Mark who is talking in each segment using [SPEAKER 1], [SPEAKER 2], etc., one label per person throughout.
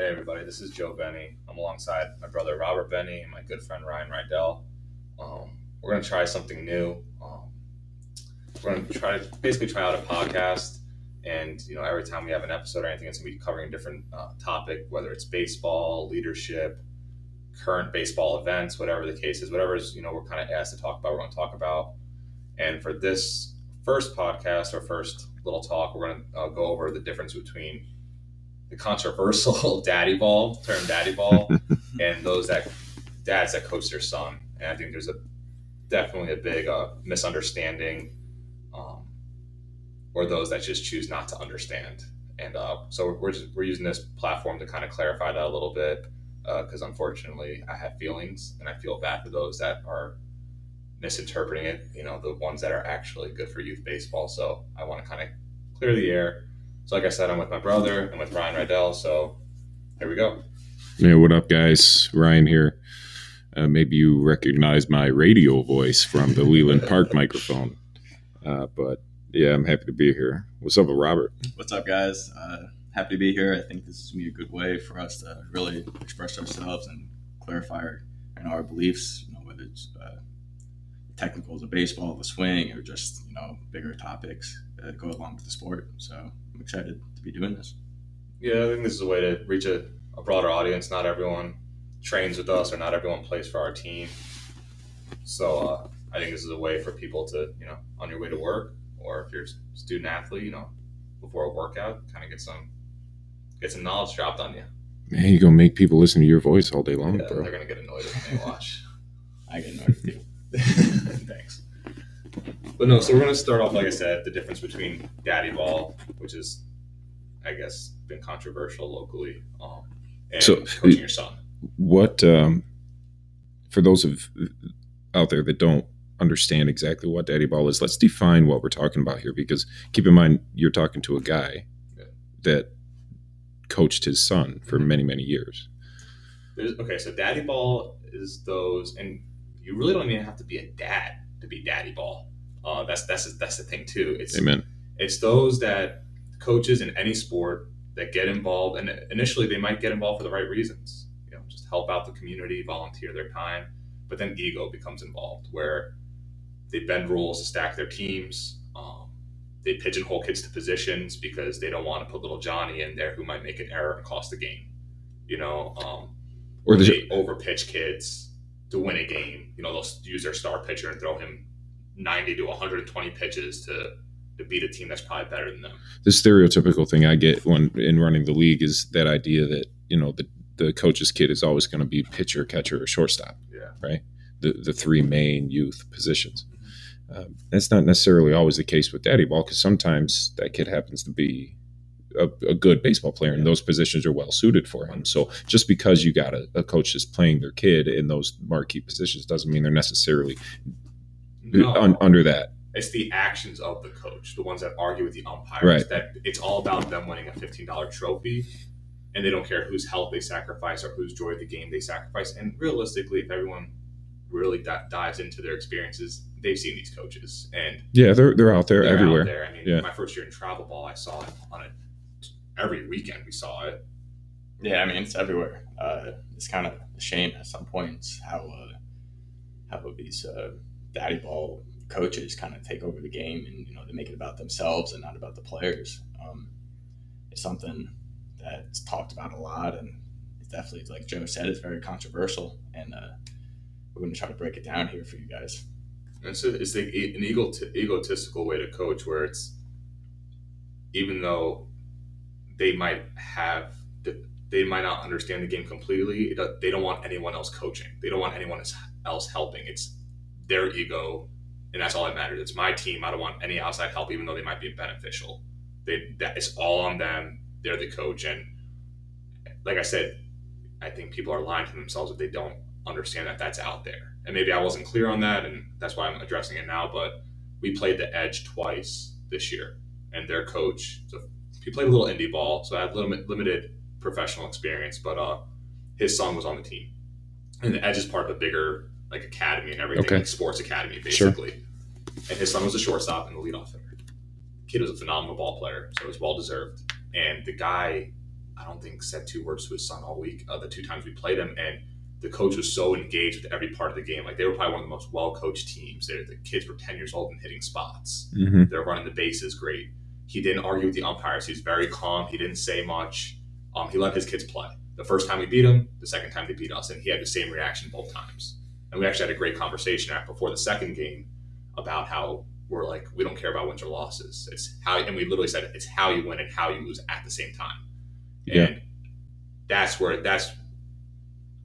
[SPEAKER 1] Hey everybody, this is Joe Benny. I'm alongside my brother Robert Benny and my good friend Ryan Rydell. Um, we're gonna try something new. Um, we're gonna try to basically try out a podcast, and you know every time we have an episode or anything, it's gonna be covering a different uh, topic, whether it's baseball, leadership, current baseball events, whatever the case is, whatever's you know we're kind of asked to talk about, we're gonna talk about. And for this first podcast or first little talk, we're gonna uh, go over the difference between the controversial daddy ball term daddy ball and those that dads that coach their son. And i think there's a definitely a big uh, misunderstanding um, or those that just choose not to understand. And uh, so we're, just, we're using this platform to kind of clarify that a little bit because uh, unfortunately i have feelings and i feel bad for those that are misinterpreting it you know the ones that are actually good for youth baseball. So i want to kind of clear the air so, like I said, I'm with my brother and with Ryan Rydell. So, here we go.
[SPEAKER 2] Hey, what up, guys? Ryan here. Uh, maybe you recognize my radio voice from the Leland Park microphone. Uh, but yeah, I'm happy to be here. What's up, Robert?
[SPEAKER 3] What's up, guys? Uh, happy to be here. I think this is going to be a good way for us to really express ourselves and clarify our, and our beliefs, you know, whether it's uh, technicals of baseball, the swing, or just, you know, bigger topics that go along with the sport. So I'm excited to be doing this.
[SPEAKER 1] Yeah, I think this is a way to reach a, a broader audience. Not everyone trains with us, or not everyone plays for our team. So uh, I think this is a way for people to, you know, on your way to work, or if you're a student athlete, you know, before a workout, kind of get some get some knowledge dropped on you.
[SPEAKER 2] Man, you're gonna make people listen to your voice all day long,
[SPEAKER 1] yeah,
[SPEAKER 2] bro.
[SPEAKER 1] They're gonna get annoyed when they watch.
[SPEAKER 3] I get annoyed too.
[SPEAKER 1] Thanks. But no, so we're going to start off, like I said, the difference between daddy ball, which is, I guess, been controversial locally, um, and so, coaching your son.
[SPEAKER 2] What, um, for those of out there that don't understand exactly what daddy ball is, let's define what we're talking about here. Because keep in mind, you're talking to a guy yeah. that coached his son for mm-hmm. many, many years.
[SPEAKER 1] There's, okay, so daddy ball is those, and you really don't even have to be a dad to be daddy ball. Uh, that's that's that's the thing too. It's
[SPEAKER 2] Amen.
[SPEAKER 1] It's those that coaches in any sport that get involved, and initially they might get involved for the right reasons. You know, just help out the community, volunteer their time. But then ego becomes involved, where they bend rules to stack their teams. Um, they pigeonhole kids to positions because they don't want to put little Johnny in there who might make an error and cost the game. You know, um, or they overpitch kids to win a game. You know, they'll use their star pitcher and throw him 90 to 120 pitches to to beat a team that's probably better than them.
[SPEAKER 2] The stereotypical thing I get when in running the league is that idea that you know the the coach's kid is always going to be pitcher, catcher, or shortstop.
[SPEAKER 1] Yeah.
[SPEAKER 2] Right. The the three main youth positions. Um, that's not necessarily always the case with daddy ball because sometimes that kid happens to be a, a, good baseball player, and those positions are well suited for him. So just because you got a, a, coach that's playing their kid in those marquee positions doesn't mean they're necessarily no, un, under that.
[SPEAKER 1] It's the actions of the coach, the ones that argue with the umpires.
[SPEAKER 2] Right.
[SPEAKER 1] That it's all about them winning a fifteen dollar trophy, and they don't care whose health they sacrifice or whose joy of the game they sacrifice. And realistically, if everyone really d- dives into their experiences, they've seen these coaches, and
[SPEAKER 2] yeah, they're they're out there they're everywhere. Out
[SPEAKER 1] there. I mean,
[SPEAKER 2] yeah.
[SPEAKER 1] my first year in travel ball, I saw it on it every weekend. We saw it.
[SPEAKER 3] Yeah, I mean it's everywhere. Uh, it's kind of a shame at some points how uh, how these uh, daddy ball coaches kind of take over the game and you know they make it about themselves and not about the players. Um, it's something that's talked about a lot and it's definitely like Joe said, it's very controversial and uh, we're going to try to break it down here for you guys.
[SPEAKER 1] And so it's like an egot- egotistical way to coach where it's even though they might have they might not understand the game completely. They don't want anyone else coaching. They don't want anyone else helping. It's their ego and that's all that matters. It's my team. I don't want any outside help, even though they might be beneficial. They that is all on them. They're the coach, and like I said, I think people are lying to themselves if they don't understand that that's out there. And maybe I wasn't clear on that, and that's why I'm addressing it now. But we played the Edge twice this year, and their coach. So he played a little indie ball, so I had limit, limited professional experience. But uh, his son was on the team, and the Edge is part of a bigger like academy and everything, okay. like sports academy basically. Sure. And his son was a shortstop and the leadoff hitter. Kid was a phenomenal ball player, so it was well deserved. And the guy, I don't think said two words to his son all week. Uh, the two times we played him, and the coach was so engaged with every part of the game. Like they were probably one of the most well coached teams. They're, the kids were ten years old and hitting spots.
[SPEAKER 2] hmm
[SPEAKER 1] They're running the bases great. He didn't argue with the umpires. He was very calm. He didn't say much. Um, he let his kids play. The first time we beat him, the second time they beat us, and he had the same reaction both times. And we actually had a great conversation before the second game about how we're like we don't care about wins or losses. It's how, and we literally said it's how you win and how you lose at the same time.
[SPEAKER 2] Yeah.
[SPEAKER 1] And that's where that's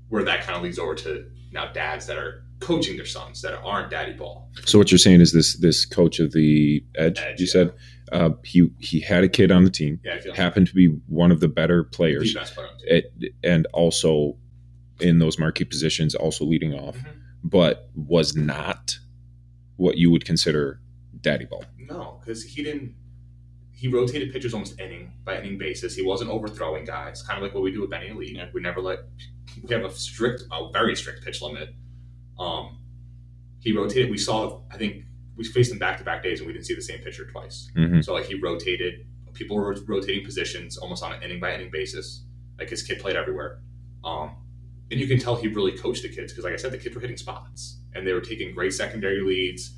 [SPEAKER 1] where that kind of leads over to now dads that are coaching their sons that aren't daddy ball.
[SPEAKER 2] So what you're saying is this this coach of the Edge,
[SPEAKER 1] Edge,
[SPEAKER 2] you
[SPEAKER 1] yeah.
[SPEAKER 2] said uh, he he had a kid on the team,
[SPEAKER 1] Yeah,
[SPEAKER 2] happened to be one of the better
[SPEAKER 1] the
[SPEAKER 2] players,
[SPEAKER 1] best player on the
[SPEAKER 2] and also in those marquee positions, also leading off,
[SPEAKER 1] Mhm.
[SPEAKER 2] but was not what you would consider daddy ball.
[SPEAKER 1] No, because he didn't. He rotated pitchers almost inning by inning basis. He wasn't overthrowing guys, kind of like what we do with Benny Elite.
[SPEAKER 3] Yeah.
[SPEAKER 1] We never let. We have a strict, a very strict pitch limit. Um, he rotated. We saw. I think we faced him back to back days, and we didn't see the same pitcher twice.
[SPEAKER 2] hmm
[SPEAKER 1] So like he rotated. People were rotating positions almost on an inning by inning basis. Like his kid played everywhere. Um, and you can tell he really coached the kids because, like I said, the kids were hitting spots and they were taking great secondary leads.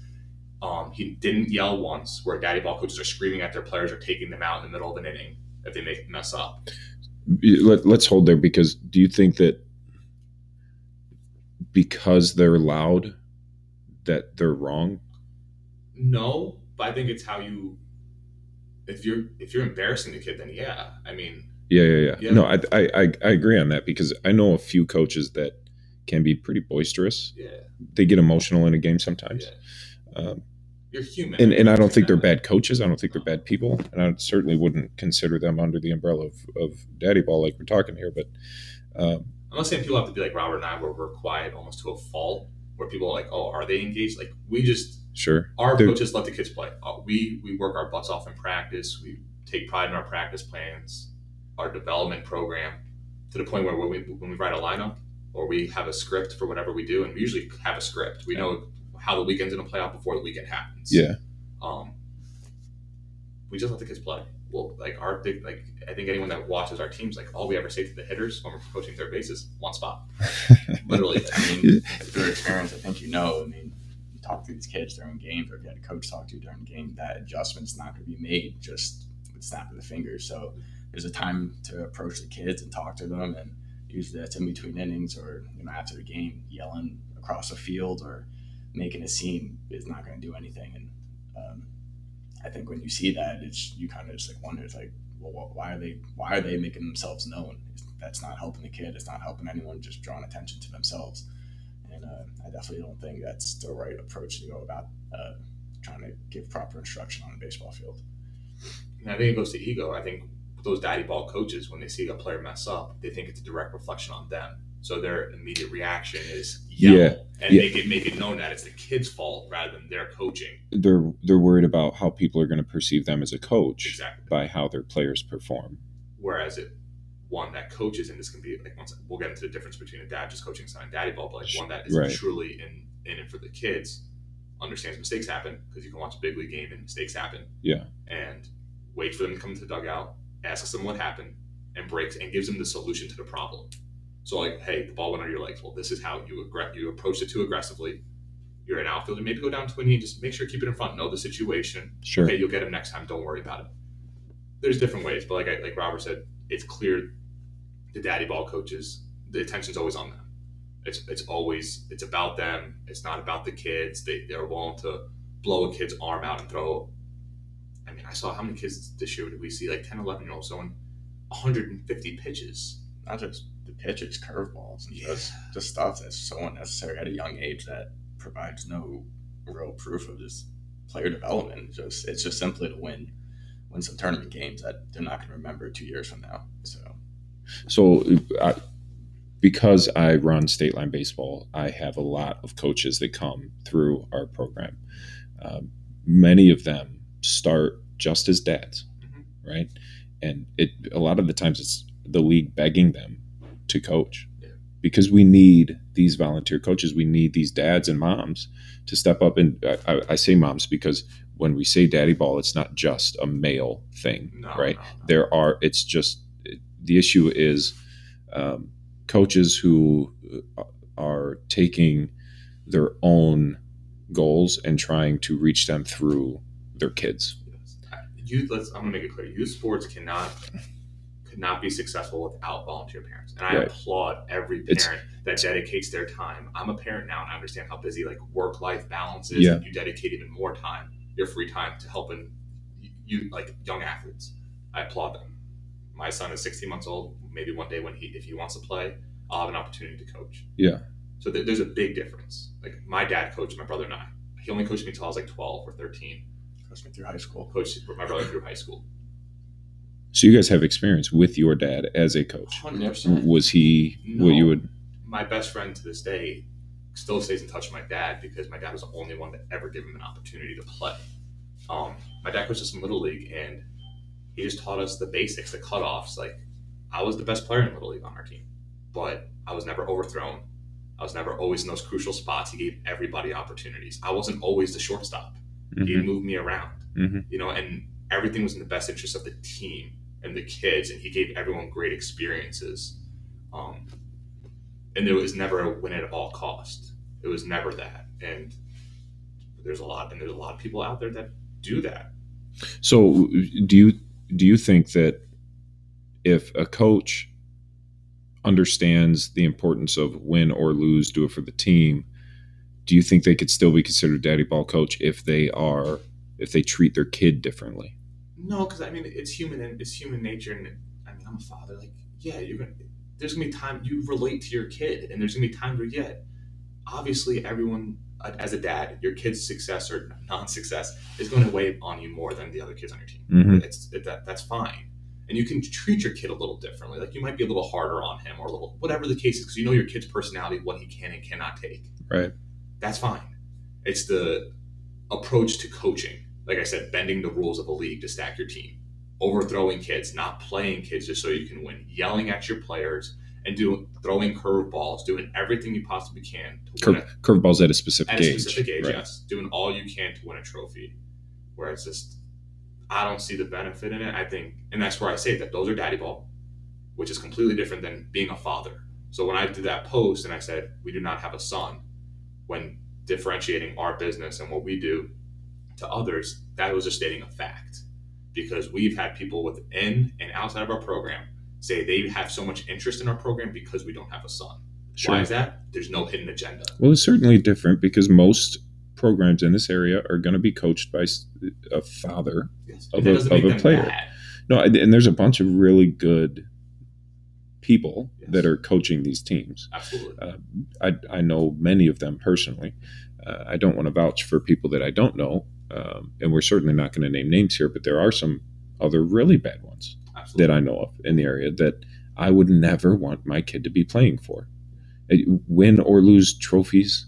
[SPEAKER 1] Um, he didn't yell once, where daddy ball coaches are screaming at their players or taking them out in the middle of an inning if they make mess up.
[SPEAKER 2] Let, let's hold there because do you think that because they're loud that they're wrong?
[SPEAKER 1] No, but I think it's how you. If you're if you're embarrassing the kid, then yeah. I mean,
[SPEAKER 2] Yeah, yeah, yeah.
[SPEAKER 1] Yeah.
[SPEAKER 2] No, I, I, I, I agree on that because I know a few coaches that can be pretty boisterous.
[SPEAKER 1] yeah,
[SPEAKER 2] They get emotional in a game sometimes,
[SPEAKER 1] yeah.
[SPEAKER 2] um,
[SPEAKER 1] You're human,
[SPEAKER 2] and and I don't think they're bad coaches. I don't think they're bad people, and I certainly wouldn't consider them under the umbrella of, of daddy ball like we're talking here. But um,
[SPEAKER 1] I'm not saying people have to be like Robert and I, where we're quiet almost to a fault, where people are like, "Oh, are they engaged?" Like we just
[SPEAKER 2] sure,
[SPEAKER 1] our
[SPEAKER 2] Dude.
[SPEAKER 1] coaches let the kids play. Uh, we we work our butts off in practice. We take pride in our practice plans, our development program, to the point where when we when we write a lineup or we have a script for whatever we do, and we usually have a script. We know how the weekend's going to play out before the weekend happens.
[SPEAKER 2] yeah,
[SPEAKER 1] Um, we just let the kids play. Well, like our big, like I think anyone that watches our teams, like all we ever say to the hitters when we're coaching third base is one spot. Literally,
[SPEAKER 3] I mean, through experience, I think you know. I mean, you talk to these kids during games, or if you had a coach talk to you during the game, that adjustment's not going to be made just with snap of the fingers. So there's a time to approach the kids and talk to them, and usually that's in between innings or you know after the game, yelling across the field or making a scene is not going to do anything. And um, I think when you see that, it's you kind of just like wonder, it's like, well, wh- why are they why are they making themselves known? That's not helping the kid. It's not helping anyone. Just drawing attention to themselves. And uh, I definitely don't think that's the right approach to go about uh, trying to give proper instruction on a baseball field.
[SPEAKER 1] And I think it goes to ego. I think those daddy ball coaches, when they see a player mess up, they think it's a direct reflection on them. So their immediate reaction is yell
[SPEAKER 2] Yeah,
[SPEAKER 1] and
[SPEAKER 2] yeah.
[SPEAKER 1] make it make it known that it's the kid's fault rather than their coaching.
[SPEAKER 2] they're they're worried about how people are going to perceive them as a coach
[SPEAKER 1] Exactly.
[SPEAKER 2] by how their players perform.
[SPEAKER 1] Whereas it one that coaches, and this can be like once we'll get into the difference between a dad just coaching son and daddy ball, but like one that is
[SPEAKER 2] Right.
[SPEAKER 1] truly in in it for the kids, understands mistakes happen because you can watch a big league game and mistakes happen.
[SPEAKER 2] Yeah.
[SPEAKER 1] And wait for them to come to the dugout, asks them what happened, and breaks and gives them the solution to the problem. So like, hey, the ball went under your legs. Well, this is how you aggr- you approached it too aggressively. You're an outfielder. Maybe go down to a knee. Just make sure keep it in front. Know the situation.
[SPEAKER 2] Sure.
[SPEAKER 1] Okay, you'll get him next time. Don't worry about it. There's different ways, but like I, like Robert said, it's clear the daddy ball coaches the attention's always on them. It's it's always it's about them. It's not about the kids. They they're willing to blow a kid's arm out and throw. I saw how many kids this year did we see? Like 10, 11 year olds throwing 150 pitches.
[SPEAKER 3] Not just the pitches, curveballs, and
[SPEAKER 1] Yeah.
[SPEAKER 3] just just stuff that's so unnecessary at a young age that provides no real proof of just player development. Just it's just simply to win win some tournament games that they're not going to remember two years from now. So
[SPEAKER 2] So, I, because I run State Line Baseball, I have a lot of coaches that come through our program. Um, many of them start just as dads,
[SPEAKER 1] Mhm.
[SPEAKER 2] right? And it a lot of the times it's the league begging them to coach
[SPEAKER 1] Yeah.
[SPEAKER 2] because we need these volunteer coaches. We need these dads and moms to step up. And I, I, I say moms because when we say daddy ball, it's not just a male thing,
[SPEAKER 1] No,
[SPEAKER 2] right?
[SPEAKER 1] no, no.
[SPEAKER 2] there are it's just the issue is um, coaches who uh, are taking their own goals and trying to reach them through their kids.
[SPEAKER 1] Youth. Let's. I'm gonna make it clear. Youth sports cannot could not be successful without volunteer parents, and I
[SPEAKER 2] Right.
[SPEAKER 1] applaud every
[SPEAKER 2] It's-
[SPEAKER 1] parent that dedicates their time. I'm a parent now, and I understand how busy like work life balance is.
[SPEAKER 2] Yeah.
[SPEAKER 1] You dedicate even more time, your free time, to helping you, you like young athletes. I applaud them. My son is 16 months old. Maybe one day when he, if he wants to play, I'll have an opportunity to coach.
[SPEAKER 2] Yeah.
[SPEAKER 1] So th- there's a big difference. Like my dad coached my brother and I. He only coached me until I was like 12 or 13.
[SPEAKER 3] Coached me through high school.
[SPEAKER 1] Coached my brother through high school.
[SPEAKER 2] So you guys have experience with your dad as a coach.
[SPEAKER 1] 100%.
[SPEAKER 2] Was he what you would?
[SPEAKER 1] My best friend to this day still stays in touch with my dad because my dad was the only one that ever gave him an opportunity to play. Um, my dad coached us in Little League and he just taught us the basics, the cutoffs. Like, I was the best player in Little League on our team, but I was never overthrown. I was never always in those crucial spots. He gave everybody opportunities. I wasn't always the shortstop. He
[SPEAKER 2] Mhm,
[SPEAKER 1] moved me around,
[SPEAKER 2] mhm.
[SPEAKER 1] you know, and everything was in the best interest of the team and the kids, and he gave everyone great experiences. Um, and there was never a win at all cost. It was never that, and there's a lot, and there's a lot of people out there that do that.
[SPEAKER 2] So do you do you think that if a coach understands the importance of win or lose, do it for the team, do you think they could still be considered daddy ball coach if they are if they treat their kid differently?
[SPEAKER 1] No, because I mean, it's human, and it's human nature, and I mean, I'm a father. Like, yeah, you're gonna. There's gonna be time you relate to your kid, and there's gonna be times where, yeah, obviously, everyone uh, as a dad, your kid's success or non-success is going to weigh on you more than the other kids on your team.
[SPEAKER 2] Mhm.
[SPEAKER 1] It's it, that that's fine, and you can treat your kid a little differently. Like you might be a little harder on him, or a little whatever the case is, because you know your kid's personality, what he can and cannot take.
[SPEAKER 2] Right.
[SPEAKER 1] That's fine. It's the approach to coaching. Like I said, bending the rules of a league to stack your team, overthrowing kids, not playing kids just so you can win, yelling at your players, and doing throwing curveballs, doing everything you possibly can to win
[SPEAKER 2] Curve, curveballs at a specific
[SPEAKER 1] at a
[SPEAKER 2] age.
[SPEAKER 1] specific age,
[SPEAKER 2] right?
[SPEAKER 1] yes. Doing all you can to win a trophy. Where it's just, I don't see the benefit in it. I think, and that's where I say that those are daddy ball, which is completely different than being a father. So when I did that post and I said, we do not have a son, when differentiating our business and what we do to others, that was just stating a fact. Because we've had people within and outside of our program say they have so much interest in our program because we don't have a son.
[SPEAKER 2] Sure.
[SPEAKER 1] Why is that? There's no hidden agenda.
[SPEAKER 2] Well, it's certainly different because most programs in this area are going to be coached by a father.
[SPEAKER 1] Yes.
[SPEAKER 2] Of a- of a player.
[SPEAKER 1] bad.
[SPEAKER 2] No, and and there's a bunch of really good people
[SPEAKER 1] Yes.
[SPEAKER 2] that are coaching these teams.
[SPEAKER 1] Absolutely.
[SPEAKER 2] I, I know many of them personally. Uh, I don't want to vouch for people that I don't know, um, and we're certainly not going to name names here, but there are some other really bad ones
[SPEAKER 1] Absolutely.
[SPEAKER 2] that I know of in the area that I would never want my kid to be playing for. Uh, Win or lose trophies,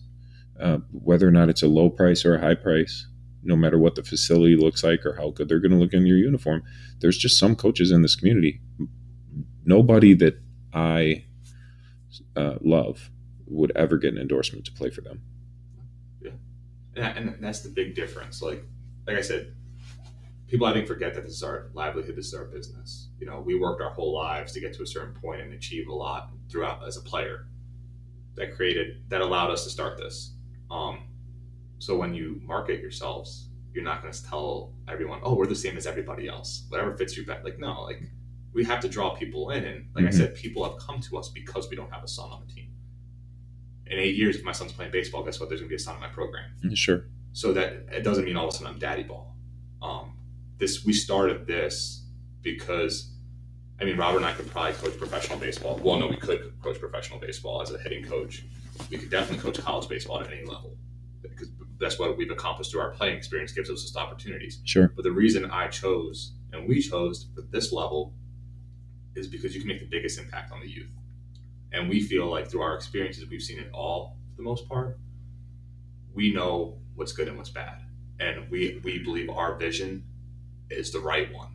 [SPEAKER 2] uh, whether or not it's a low price or a high price, no matter what the facility looks like or how good they're going to look in your uniform, there's just some coaches in this community. Nobody that I uh, love would ever get an endorsement to play for them.
[SPEAKER 1] and, that- and that's the big difference. Like, like I said, people I think forget that this is our livelihood. This is our business. You know, we worked our whole lives to get to a certain point and achieve a lot throughout as a player. That created that allowed us to start this. Um, so when you market yourselves, you're not going to tell everyone, "Oh, we're the same as everybody else." Whatever fits you best. Like, no, like we have to draw people in, and like I
[SPEAKER 2] Mhm.
[SPEAKER 1] said, people have come to us because we don't have a son on the team. In eight years, if my son's playing baseball, guess what? There's going to be a son in my program
[SPEAKER 2] Sure.
[SPEAKER 1] so that it doesn't mean all of a sudden I'm daddy ball. Um, this we started this because I mean Robert and I could probably coach professional baseball. Well, no, we could coach professional baseball as a hitting coach. We could definitely coach college baseball at any level because that's what we've accomplished through our playing experience gives us just opportunities.
[SPEAKER 2] Sure.
[SPEAKER 1] But the reason I chose and we chose for this level is because you can make the biggest impact on the youth. And we feel like through our experiences, we've seen it all for the most part. We know what's good and what's bad. And we, we believe our vision is the right one.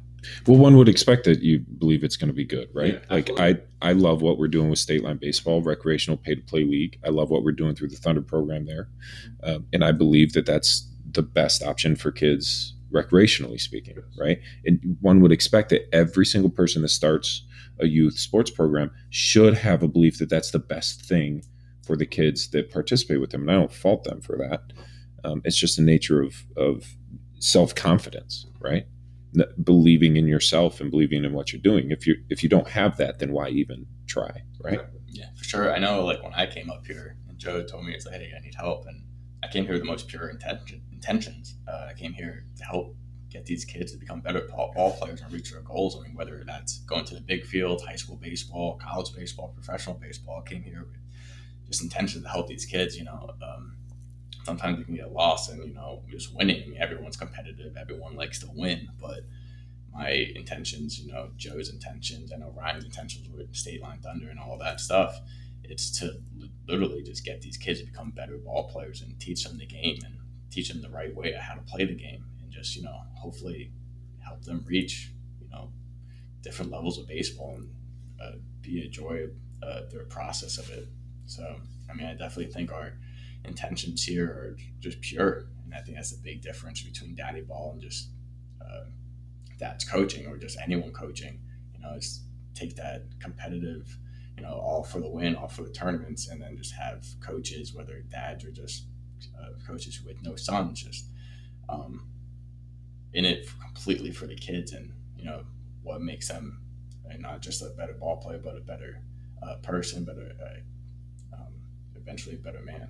[SPEAKER 2] Well, one would expect that you believe it's going to be good, right?
[SPEAKER 1] Yeah,
[SPEAKER 2] like I, I love what we're doing with State Line Baseball, recreational pay to play league. I love what we're doing through the Thunder program there, um, and I believe that that's the best option for kids, recreationally speaking, right? And one would expect that every single person that starts a youth sports program should have a belief that that's the best thing for the kids that participate with them. And I don't fault them for that. Um, it's just the nature of, of self confidence, right? Believing in yourself and believing in what you're doing. If you if you don't have that, then why even try, right?
[SPEAKER 3] Yeah, for sure. I know, like when I came up here, and Joe told me, "It's like, hey, I need help," and I came here with the most pure intention, intentions. Uh, I came here to help get these kids to become better ball, players and reach their goals. I mean, whether that's going to the big field, high school baseball, college baseball, professional baseball, I came here with just intention to help these kids. You know, um, sometimes you can get lost and you know just winning. I mean, everyone's competitive, everyone likes to win, but my intentions, you know, Joe's intentions, I know Ryan's intentions with State Line Thunder and all that stuff. It's to literally just get these kids to become better ball players and teach them the game and teach them the right way how to play the game and just you know hopefully help them reach you know different levels of baseball and uh, be a joy uh, their process of it. So I mean, I definitely think our intentions here are just pure, and I think that's a big difference between daddy ball and just uh, dad's coaching or just anyone coaching. You know, is take that competitive, you know, all for the win, all for the tournaments, and then just have coaches, whether dads or just uh, coaches with no sons, just um, in it completely for the kids and you know what makes them not just a better ball player but a better uh, person better uh, um, eventually a better man.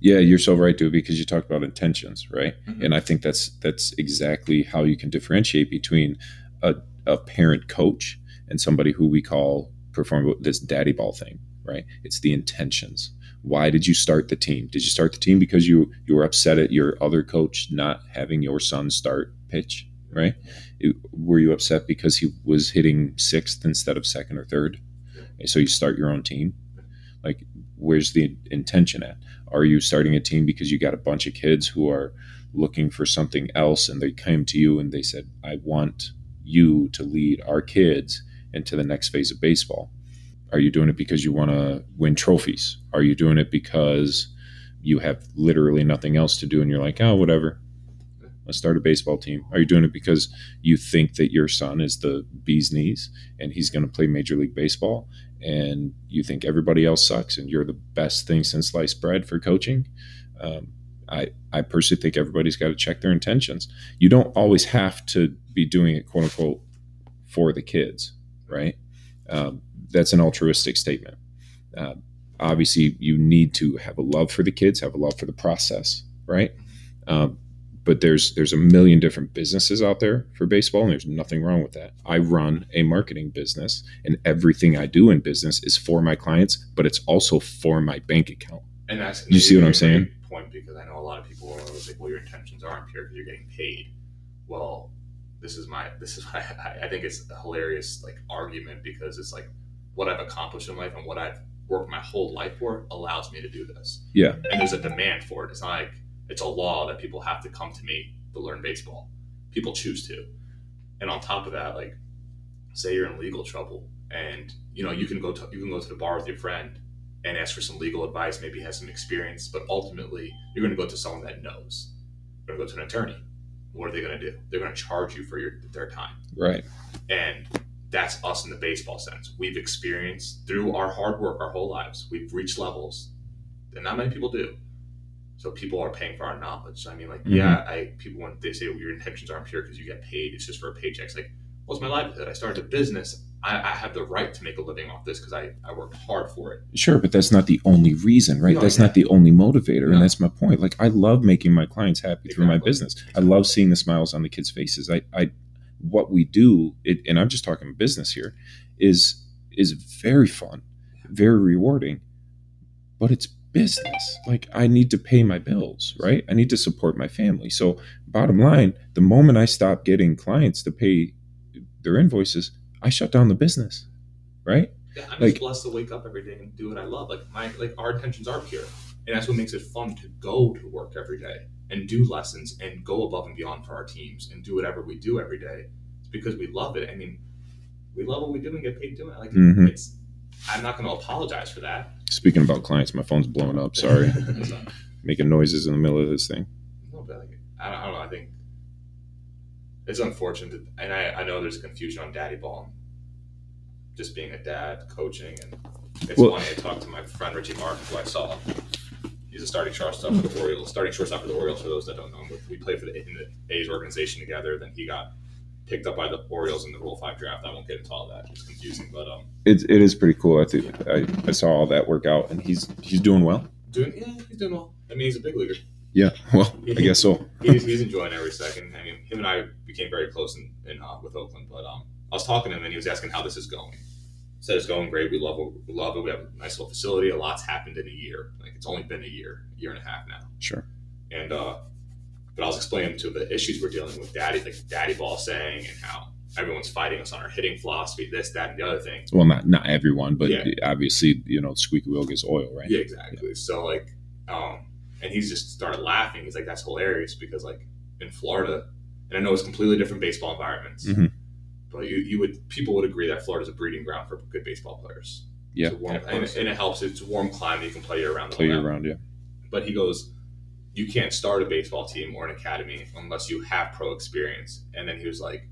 [SPEAKER 2] Yeah you're so right dude because you talked about intentions right?
[SPEAKER 3] Mhm.
[SPEAKER 2] and i think that's that's exactly how you can differentiate between a, a parent coach and somebody who we call perform this daddy ball thing right? It's the intentions why did you start the team? Did you start the team because you you were upset at your other coach not having your son start pitch right? It- were you upset because he was hitting sixth instead of second or third? And so you start your own team? Like where's the intention at? Are you starting a team because you got a bunch of kids who are looking for something else and they came to you and they said i want you to lead our kids into the next phase of baseball are you doing it because you want to win trophies? Are you doing it because you have literally nothing else to do and you're like oh whatever. Let's start a baseball team. Are you doing it because you think that your son is the bee's knees and he's going to play major league baseball and you think everybody else sucks and you're the best thing since sliced bread for coaching? Um, I, I personally think everybody's got to check their intentions. You don't always have to be doing it quote unquote for the kids right? Um, that's an altruistic statement uh, obviously you need to have a love for the kids have a love for the process right um, but there's there's a million different businesses out there for baseball and there's nothing wrong with that i run a marketing business and everything i do in business is for my clients but it's also for my bank account
[SPEAKER 1] And that's
[SPEAKER 2] You see what I'm saying?
[SPEAKER 1] Point because I know a lot of people are always like, "Well, your intentions aren't pure because you're getting paid." Well, this is my this is I, I think it's a hilarious like argument because it's like what I've accomplished in life and what I've worked my whole life for allows me to do this.
[SPEAKER 2] Yeah.
[SPEAKER 1] and there's a demand for it. It's not like it's a law that people have to come to me to learn baseball. People choose to, and on top of that, like say you're in legal trouble and you know you can go to you can go to the bar with your friend and ask for some legal advice, maybe has some experience, but ultimately you're going to go to someone that knows. You're going to go to an attorney. What are they going to do? They're going to charge you for your their time,
[SPEAKER 2] right
[SPEAKER 1] and that's us in the baseball sense. We've experienced through our hard work our whole lives. We've reached levels that not many people do. So people are paying for our knowledge. I mean, like, mm-hmm. yeah, I people when they say well, your intentions aren't pure because you get paid, it's just for a paycheck. It's like, what's my livelihood? I started a business. I, I have the right to make a living off this because I, I worked hard for it.
[SPEAKER 2] Sure, but that's not the only reason, right?
[SPEAKER 1] No,
[SPEAKER 2] that's
[SPEAKER 1] yeah.
[SPEAKER 2] not the only motivator,
[SPEAKER 1] No.
[SPEAKER 2] and that's my point. Like, I love making my clients happy through my
[SPEAKER 1] Exactly.
[SPEAKER 2] business. I love seeing the smiles on the kids' faces. I, I, what we do, it, and I'm just talking business here, is is very fun, very rewarding, but it's business. Like, I need to pay my bills, right? I need to support my family. So, bottom line, the moment I stop getting clients to pay their invoices, I shut down the business, right?
[SPEAKER 1] Yeah, I'm
[SPEAKER 2] Like-
[SPEAKER 1] just blessed to wake up every day and do what I love. Like my like our intentions are pure, and that's what makes it fun to go to work every day and do lessons and go above and beyond for our teams and do whatever we do every day. It's because we love it. I mean, we love what we do and get paid doing it. Like
[SPEAKER 2] Mhm.
[SPEAKER 1] it's, I'm not going to apologize for that.
[SPEAKER 2] Speaking about clients, my phone's blowing up. Sorry. Making noises in the middle of this thing.
[SPEAKER 1] no, but like, I, don't, I don't know. I think it's unfortunate, that, and I, I know there's confusion on daddy ball. just being a dad, coaching, and it's
[SPEAKER 2] Well-
[SPEAKER 1] funny. I talked to my friend Richie Martin, who I saw. He's a starting shortstop for the Orioles. Starting shortstop for the Orioles. For those that don't know, him, we played for the, in the A's organization together. Then he got picked up by the Orioles in the Rule Five draft. I won't get into all that. It's confusing, but um,
[SPEAKER 2] It, it is pretty cool. I think I, I saw all that work out, and he's he's doing well.
[SPEAKER 1] doing yeah, he's doing well. I mean, he's a big leaguer.
[SPEAKER 2] Yeah, well, I guess so.
[SPEAKER 1] he's, he's enjoying every second. I mean, him and I became very close in, in uh, with Oakland. But um, I was talking to him and he was asking how this is going. Said it's going great. We love it. We love it. We have a nice little facility. A lot's happened in a year. Like it's only been a year, year and a half now.
[SPEAKER 2] Sure.
[SPEAKER 1] And uh, but I was explaining to him the issues we're dealing with, daddy, like daddy ball saying, and how everyone's fighting us on our hitting philosophy, this, that, and the other thing.
[SPEAKER 2] Well, not not everyone, but
[SPEAKER 1] Yeah.
[SPEAKER 2] obviously, you know, squeaky wheel gets oil, right?
[SPEAKER 1] Yeah, exactly. So like, um, and he's just started laughing. He's like, "That's hilarious," because like in Florida, and I know it's completely different baseball environments,
[SPEAKER 2] Mhm.
[SPEAKER 1] But you, you would people would agree that Florida's a breeding ground for good baseball players.
[SPEAKER 2] Yeah,
[SPEAKER 1] It's a warm, and, and it helps. It's a warm climate. You can play year round.
[SPEAKER 2] play year round. Yeah,
[SPEAKER 1] But he goes, you can't start a baseball team or an academy unless you have pro experience. And then he was like,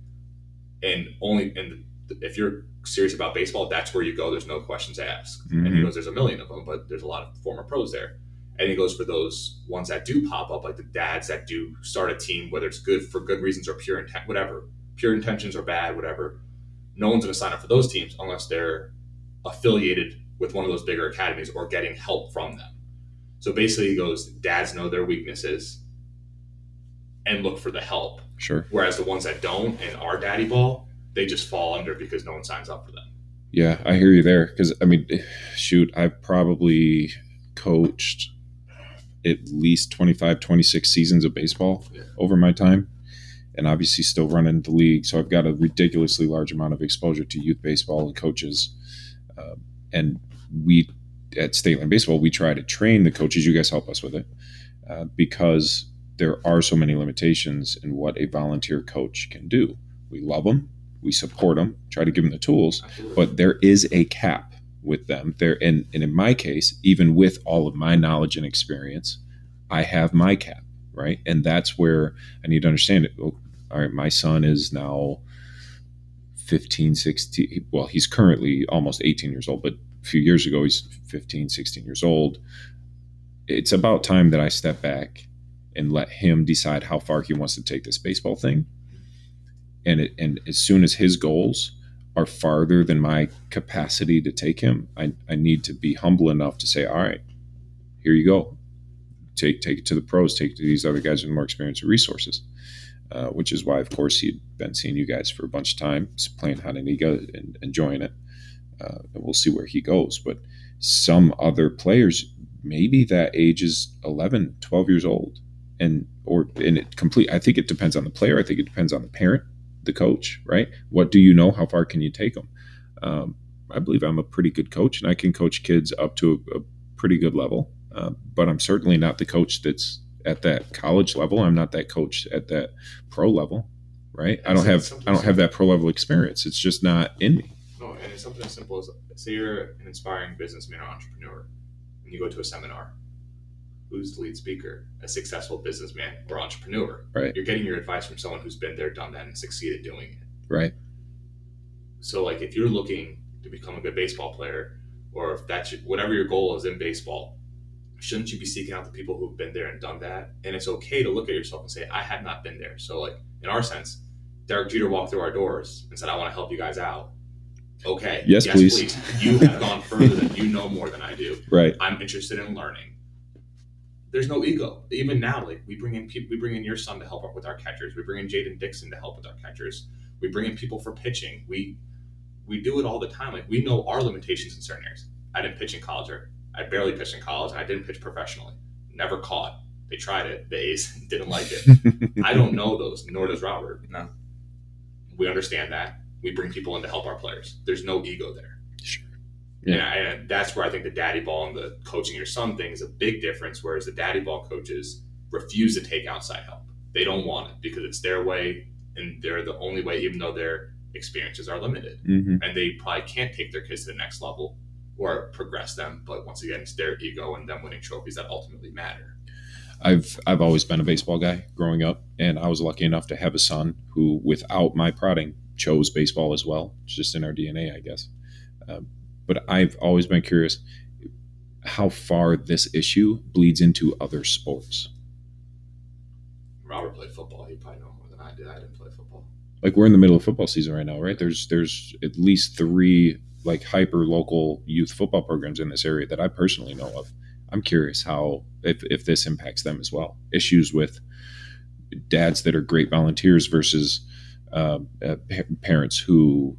[SPEAKER 1] and only and if you're serious about baseball, that's where you go. There's no questions asked. And he
[SPEAKER 2] Mhm.
[SPEAKER 1] goes, there's a million of them, but there's a lot of former pros there. And he goes for those ones that do pop up, like the dads that do start a team, whether it's good for good reasons or pure intent, whatever, pure intentions are bad, whatever. No one's going to sign up for those teams unless they're affiliated with one of those bigger academies or getting help from them. So basically, he goes, dads know their weaknesses and look for the help.
[SPEAKER 2] sure.
[SPEAKER 1] Whereas the ones that don't and are daddy ball, they just fall under because no one signs up for them.
[SPEAKER 2] Yeah, I hear you there. Because I mean, shoot, I've probably coached at least 25, 26 seasons of baseball
[SPEAKER 1] Yeah.
[SPEAKER 2] over my time, and obviously still running the league. So I've got a ridiculously large amount of exposure to youth baseball and coaches. Uh, and we at State Line Baseball, we try to train the coaches. You guys help us with it uh, because there are so many limitations in what a volunteer coach can do. We love them, we support them, try to give them the tools, but there is a cap with them there and, and in my case even with all of my knowledge and experience i have my cap right? And that's where i need to understand it. Oh, all right my son is now 15 16 well he's currently almost 18 years old but a few years ago he's 15 16 years old. It's about time that i step back and let him decide how far he wants to take this baseball thing. And it, and as soon as his goals are farther than my capacity to take him, I, I need to be humble enough to say, all right, here you go. Take take it to the pros, take it to these other guys with more experience and resources. Uh, which is why, of course, he'd been seeing you guys for a bunch of time. He's playing Hananiga and enjoying it. Uh, and we'll see where he goes. But some other players, maybe that age is 11, 12 years old. And or and it complete I think it depends on the player. I think it depends on the parent the coach, right? What do you know? How far can you take them? Um, I believe I'm a pretty good coach, and I can coach kids up to a, a pretty good level. Uh, but I'm certainly not the coach that's at that college level. I'm not that coach at that pro level, right? I don't have I don't have that pro level experience. It's just not in me.
[SPEAKER 1] No, and it's something as simple as say you're an inspiring businessman or entrepreneur, and you go to a seminar. Who's the lead speaker? A successful businessman or entrepreneur.
[SPEAKER 2] Right.
[SPEAKER 1] You're getting your advice from someone who's been there, done that, and succeeded doing it.
[SPEAKER 2] Right.
[SPEAKER 1] So, like, if you're looking to become a good baseball player, or if that's your, whatever your goal is in baseball, shouldn't you be seeking out the people who've been there and done that? And it's okay to look at yourself and say, I have not been there. So, like, in our sense, Derek Jeter walked through our doors and said, I want to help you guys out. Okay.
[SPEAKER 2] Yes, please. please.
[SPEAKER 1] You have gone further than you know more than I do.
[SPEAKER 2] Right.
[SPEAKER 1] I'm interested in learning. There's no ego. Even now, like we bring in people, we bring in your son to help out with our catchers. We bring in Jaden Dixon to help with our catchers. We bring in people for pitching. We we do it all the time. Like we know our limitations in certain areas. I didn't pitch in college, or I barely pitched in college, and I didn't pitch professionally. Never caught. They tried it. The A's didn't like it. I don't know those, nor does Robert.
[SPEAKER 3] No.
[SPEAKER 1] We understand that. We bring people in to help our players. There's no ego there.
[SPEAKER 2] Sure.
[SPEAKER 1] And, I, and that's where I think the daddy ball and the coaching your son thing is a big difference. Whereas the daddy ball coaches refuse to take outside help. They don't want it because it's their way and they're the only way, even though their experiences are limited.
[SPEAKER 2] hmm
[SPEAKER 1] And they probably can't take their kids to the next level or progress them. But once again, it's their ego and them winning trophies that ultimately matter.
[SPEAKER 2] I've I've always been a baseball guy growing up, and I was lucky enough to have a son who, without my prodding, chose baseball as well. It's just in our DNA, I guess. Uh, but I've always been curious how far this issue bleeds into other sports.
[SPEAKER 1] Robert played football. He probably know more than I did. I didn't play football.
[SPEAKER 2] Like we're in the middle of football season right now, right? There's there's at least three like hyper local youth football programs in this area that I personally know of. I'm curious how if, if this impacts them as well. Issues with dads that are great volunteers versus uh, uh, parents who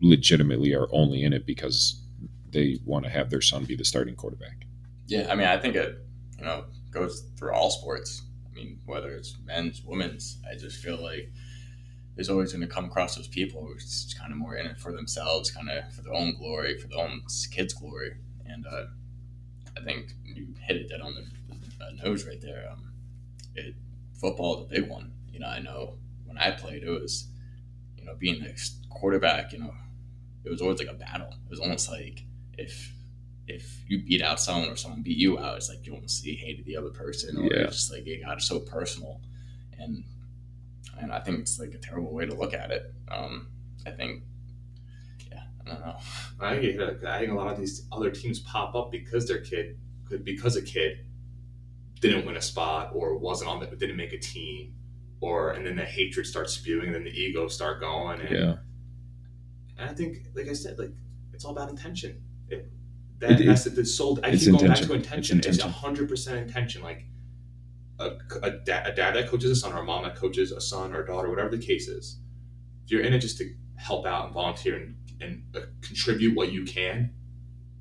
[SPEAKER 2] legitimately are only in it because they want to have their son be the starting quarterback.
[SPEAKER 3] Yeah, I mean, I think it you know goes through all sports. I mean, whether it's men's, women's, I just feel like there's always going to come across those people who are just kind of more in it for themselves, kind of for their own glory, for their own kids' glory. And uh, I think you hit it dead on the uh, nose right there. Um, it football is a big one. You know, I know when I played, it was you know being the quarterback. You know, it was always like a battle. It was almost like if if you beat out someone or someone beat you out, it's like you almost hated the other person, or yeah. just like it got so personal. And and I think it's like a terrible way to look at it. Um, I think, yeah, I don't know.
[SPEAKER 1] I think, I think a lot of these other teams pop up because their kid could because a kid didn't win a spot or wasn't on the didn't make a team or and then the hatred starts spewing and then the ego start going and,
[SPEAKER 2] yeah
[SPEAKER 1] and I think like I said like it's all about intention it, that, it, that's the sold I keep going intention. back to intention it's hundred percent intention like a, a, dad, a dad that coaches a son or a mom that coaches a son or a daughter whatever the case is if you're in it just to help out and volunteer and, and uh, contribute what you can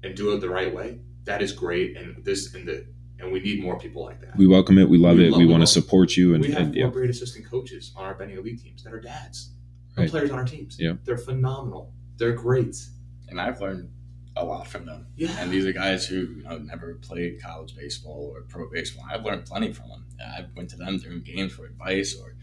[SPEAKER 1] and do it the right way that is great and this and the and we need more people like that.
[SPEAKER 2] We welcome it. We love we it. Love, we, want to support you. And
[SPEAKER 1] we have
[SPEAKER 2] and,
[SPEAKER 1] four yeah. great assistant coaches on our Benny Elite teams that are dads. Right. players on our teams.
[SPEAKER 2] Yeah,
[SPEAKER 1] they're phenomenal. They're great,
[SPEAKER 3] and I've learned a lot from them.
[SPEAKER 1] Yeah,
[SPEAKER 3] and these are guys who you know never played college baseball or pro baseball. I've learned plenty from them. I went to them during games for advice or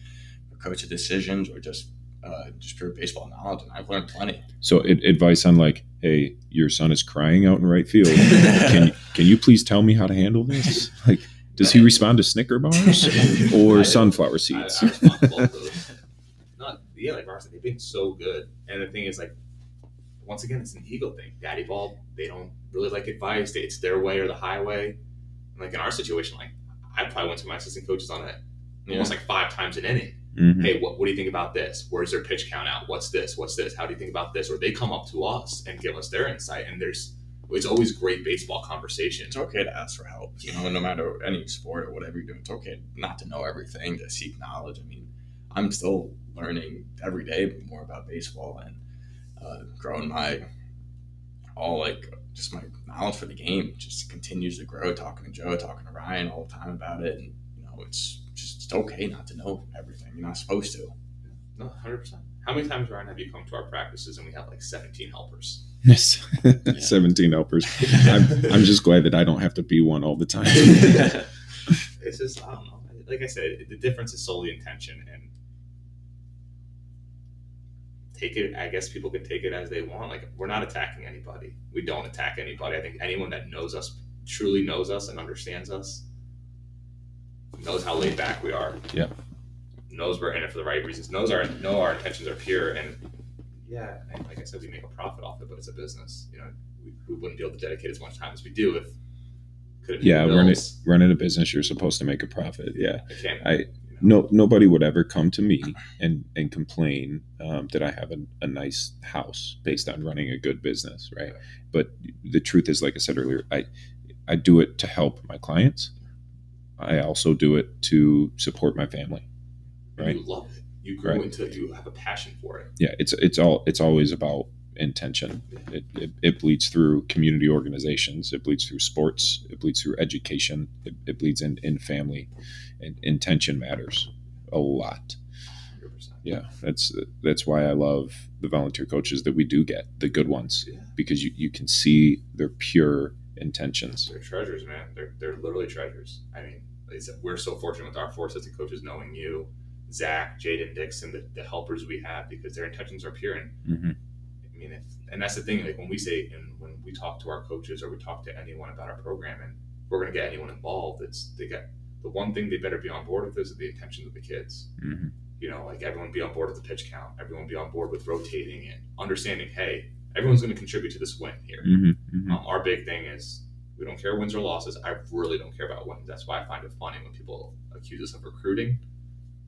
[SPEAKER 3] for coaching decisions or just uh, just pure baseball knowledge, and I've learned plenty.
[SPEAKER 2] So, it, advice on like, hey, your son is crying out in right field. can can you please tell me how to handle this? Like, does he respond to Snicker bars or sunflower seeds? I, I
[SPEAKER 1] Not yeah, like Marcy, they've been so good, and the thing is, like, once again, it's an ego thing. Daddy ball, they don't really like advice. It's their way or the highway. And like in our situation, like I probably went to my assistant coaches on it almost like five times an inning Mm-hmm. Hey, what, what do you think about this? Where's their pitch count out? What's this? What's this? How do you think about this? Or they come up to us and give us their insight. And there's it's always great baseball conversation.
[SPEAKER 3] It's okay to ask for help, you know, no matter any sport or whatever you're doing. It's okay not to know everything, to seek knowledge. I mean, I'm still learning every day more about baseball and uh, growing my all like just my knowledge for the game just continues to grow. Talking to Joe, talking to Ryan all the time about it, and you know, it's just it's okay not to know everything. You're not supposed to.
[SPEAKER 1] No, hundred percent. How many times, Ryan, have you come to our practices and we have like seventeen helpers?
[SPEAKER 2] Yes, seventeen helpers. I'm, I'm just glad that I don't have to be one all the time.
[SPEAKER 1] it's just I don't know. Like I said, the difference is solely intention and take it i guess people can take it as they want like we're not attacking anybody we don't attack anybody i think anyone that knows us truly knows us and understands us knows how laid back we are.
[SPEAKER 2] Yeah.
[SPEAKER 1] Knows we're in it for the right reasons. Knows our know our intentions are pure, and yeah, and like I said, we make a profit off it, but it's a business. You know, we, we wouldn't be able to dedicate as much time as we do if.
[SPEAKER 2] Could yeah, running running a business, you're supposed to make a profit. Yeah, I, I no nobody would ever come to me and and complain um, that I have a, a, nice house based on running a good business, right? But the truth is, like I said earlier, I I do it to help my clients. I also do it to support my family.
[SPEAKER 1] Right. You love it. You grow right. into you have a passion for it.
[SPEAKER 2] Yeah, it's it's all it's always about intention. It, it, it, bleeds through community organizations. It bleeds through sports. It bleeds through education. It, it bleeds in, in family. And intention matters a lot. 100%. Yeah, that's that's why I love the volunteer coaches that we do get, the good ones, yeah. because you, you can see their pure intentions.
[SPEAKER 1] They're treasures, man. They're, they're literally treasures. I mean, like I said, we're so fortunate with our four assistant coaches knowing you, Zach, Jaden Dixon, the, the helpers we have because their intentions are pure. And mm-hmm. I mean, if, and that's the thing. Like when we say and when we talk to our coaches or we talk to anyone about our program, and we're going to get anyone involved, it's they get the one thing they better be on board with is the intentions of the kids. Mm-hmm. You know, like everyone be on board with the pitch count, everyone be on board with rotating and understanding. Hey, everyone's going to contribute to this win here.
[SPEAKER 2] hmm hmm
[SPEAKER 1] Um, our big thing is we don't care wins or losses. I really don't care about wins. That's why I find it funny when people accuse us of recruiting.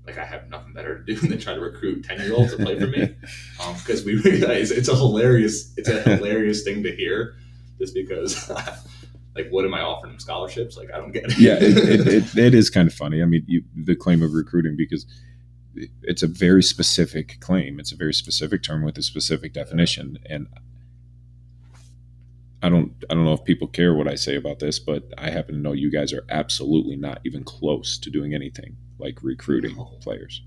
[SPEAKER 1] Like I have nothing better to do than try to recruit ten year olds to play for me, because we realize it's a hilarious it's a hilarious thing to hear, just because. Like, what am I offering them scholarships? Like, I don't get it.
[SPEAKER 2] yeah, it, it, it, it is kind of funny. I mean, you, the claim of recruiting because it's a very specific claim. It's a very specific term with a specific definition, and I don't I don't know if people care what I say about this, but I happen to know you guys are absolutely not even close to doing anything like recruiting
[SPEAKER 1] No.
[SPEAKER 2] players.